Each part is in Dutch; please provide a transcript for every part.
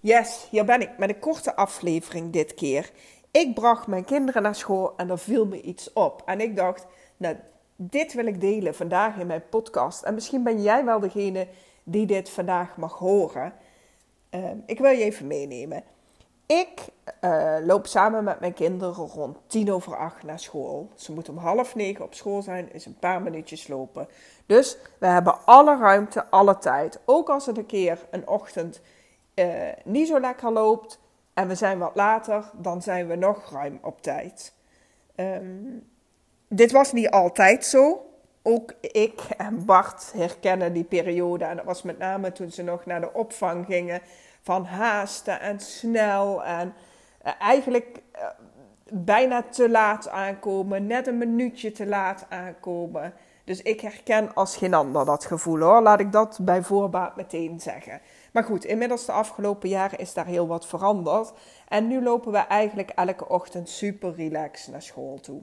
Yes, hier ben ik met een korte aflevering dit keer. Ik bracht mijn kinderen naar school en er viel me iets op. En ik dacht, nou, dit wil ik delen vandaag in mijn podcast. En misschien ben jij wel degene die dit vandaag mag horen. Ehm, ik wil je even meenemen. Ik uh, loop samen met mijn kinderen rond tien over acht naar school. Ze moeten om half negen op school zijn, is een paar minuutjes lopen. Dus we hebben alle ruimte, alle tijd. Ook als het een keer een ochtend uh, niet zo lekker loopt en we zijn wat later, dan zijn we nog ruim op tijd. Um, dit was niet altijd zo. Ook ik en Bart herkennen die periode. En dat was met name toen ze nog naar de opvang gingen. Van haasten en snel. En uh, eigenlijk uh, bijna te laat aankomen. Net een minuutje te laat aankomen. Dus ik herken als geen ander dat gevoel hoor. Laat ik dat bij voorbaat meteen zeggen. Maar goed, inmiddels de afgelopen jaren is daar heel wat veranderd. En nu lopen we eigenlijk elke ochtend super relaxed naar school toe.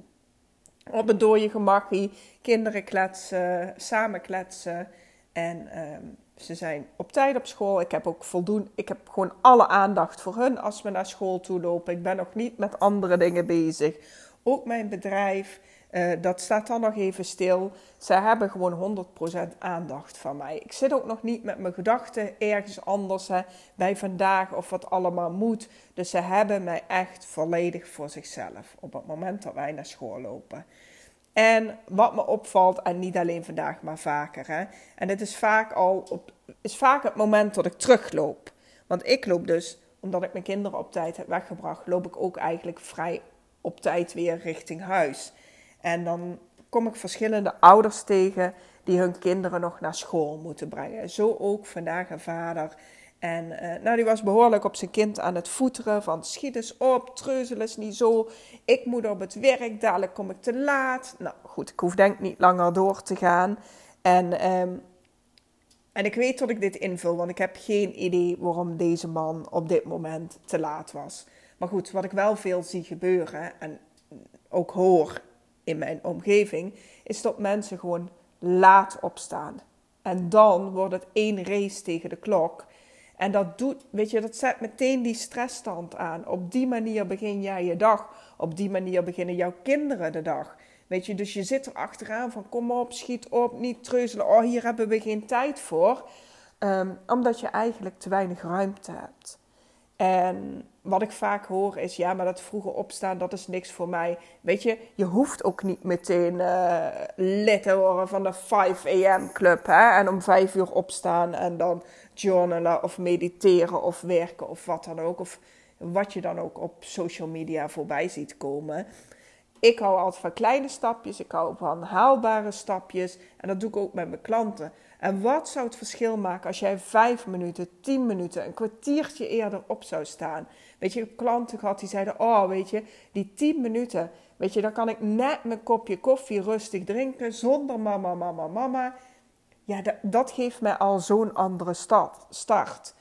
Op het dode gemakkie, kinderen kletsen, samen kletsen. En uh, ze zijn op tijd op school. Ik heb ook voldoende, ik heb gewoon alle aandacht voor hun als we naar school toe lopen. Ik ben nog niet met andere dingen bezig. Ook mijn bedrijf. Uh, dat staat dan nog even stil. Ze hebben gewoon 100% aandacht van mij. Ik zit ook nog niet met mijn gedachten ergens anders hè, bij vandaag of wat allemaal moet. Dus ze hebben mij echt volledig voor zichzelf op het moment dat wij naar school lopen. En wat me opvalt, en niet alleen vandaag, maar vaker. Hè, en het is vaak al op, is vaak het moment dat ik terugloop. Want ik loop dus, omdat ik mijn kinderen op tijd heb weggebracht, loop ik ook eigenlijk vrij op tijd weer richting huis. En dan kom ik verschillende ouders tegen die hun kinderen nog naar school moeten brengen. Zo ook vandaag een vader. En uh, nou, die was behoorlijk op zijn kind aan het voeteren. Van schiet eens op, treuzel eens niet zo. Ik moet op het werk, dadelijk kom ik te laat. Nou goed, ik hoef denk niet langer door te gaan. En, um, en ik weet dat ik dit invul, want ik heb geen idee waarom deze man op dit moment te laat was. Maar goed, wat ik wel veel zie gebeuren en ook hoor in mijn omgeving, is dat mensen gewoon laat opstaan. En dan wordt het één race tegen de klok. En dat doet, weet je, dat zet meteen die stressstand aan. Op die manier begin jij je dag. Op die manier beginnen jouw kinderen de dag. Weet je, dus je zit er achteraan van kom op, schiet op, niet treuzelen. Oh, hier hebben we geen tijd voor. Um, omdat je eigenlijk te weinig ruimte hebt. En wat ik vaak hoor is, ja, maar dat vroege opstaan, dat is niks voor mij. Weet je, je hoeft ook niet meteen uh, lid te van de 5 a.m. club. Hè? En om 5 uur opstaan en dan journalen of mediteren of werken of wat dan ook. Of wat je dan ook op social media voorbij ziet komen. Ik hou altijd van kleine stapjes, ik hou van haalbare stapjes. En dat doe ik ook met mijn klanten. En wat zou het verschil maken als jij vijf minuten, tien minuten, een kwartiertje eerder op zou staan? Weet je, ik heb klanten gehad die zeiden: Oh, weet je, die tien minuten, weet je, dan kan ik net mijn kopje koffie rustig drinken zonder mama, mama, mama. Ja, dat, dat geeft mij al zo'n andere start.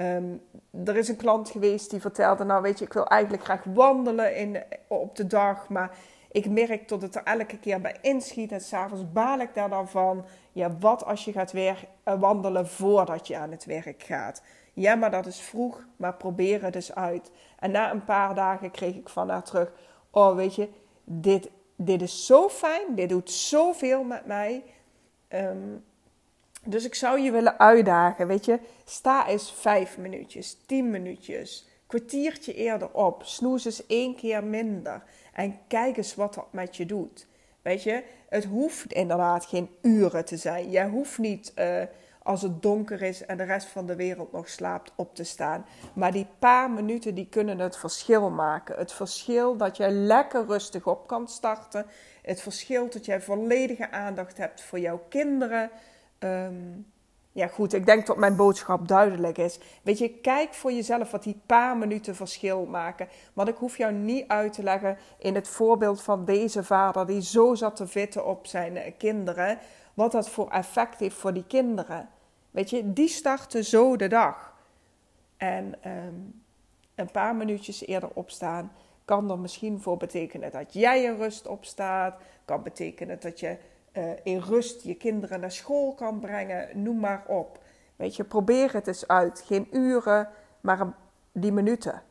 Um, er is een klant geweest die vertelde: Nou, weet je, ik wil eigenlijk graag wandelen in, op de dag, maar ik merk tot het er elke keer bij inschiet. En s'avonds baal ik daar dan van. Ja, wat als je gaat weer eh, wandelen voordat je aan het werk gaat? Ja, maar dat is vroeg, maar probeer het dus uit. En na een paar dagen kreeg ik van haar terug: Oh, weet je, dit, dit is zo fijn. Dit doet zoveel met mij. Um, dus ik zou je willen uitdagen, weet je. Sta eens vijf minuutjes, tien minuutjes, kwartiertje eerder op. Snoes eens één keer minder. En kijk eens wat dat met je doet. Weet je, het hoeft inderdaad geen uren te zijn. Jij hoeft niet uh, als het donker is en de rest van de wereld nog slaapt op te staan. Maar die paar minuten die kunnen het verschil maken. Het verschil dat jij lekker rustig op kan starten. Het verschil dat jij volledige aandacht hebt voor jouw kinderen. Um, ja, goed, ik denk dat mijn boodschap duidelijk is. Weet je, kijk voor jezelf wat die paar minuten verschil maken. Want ik hoef jou niet uit te leggen in het voorbeeld van deze vader die zo zat te vitten op zijn kinderen. Wat dat voor effect heeft voor die kinderen. Weet je, die starten zo de dag. En um, een paar minuutjes eerder opstaan kan er misschien voor betekenen dat jij in rust opstaat. Kan betekenen dat je uh, in rust je kinderen naar school kan brengen, noem maar op. Weet je, probeer het eens uit. Geen uren, maar die minuten.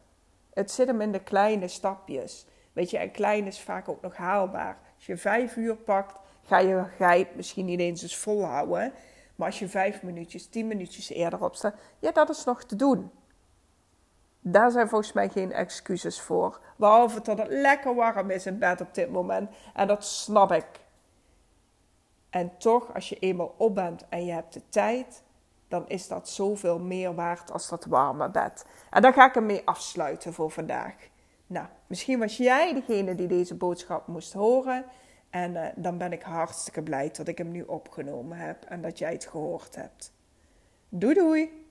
Het zit hem in de kleine stapjes. Weet je, en klein is vaak ook nog haalbaar. Als je vijf uur pakt, ga je, je misschien niet eens eens volhouden. Maar als je vijf minuutjes, tien minuutjes eerder opstaat, ja, dat is nog te doen. Daar zijn volgens mij geen excuses voor. Behalve dat het lekker warm is in bed op dit moment. En dat snap ik. En toch, als je eenmaal op bent en je hebt de tijd, dan is dat zoveel meer waard als dat warme bed. En daar ga ik ermee afsluiten voor vandaag. Nou, misschien was jij degene die deze boodschap moest horen. En uh, dan ben ik hartstikke blij dat ik hem nu opgenomen heb en dat jij het gehoord hebt. Doei doei!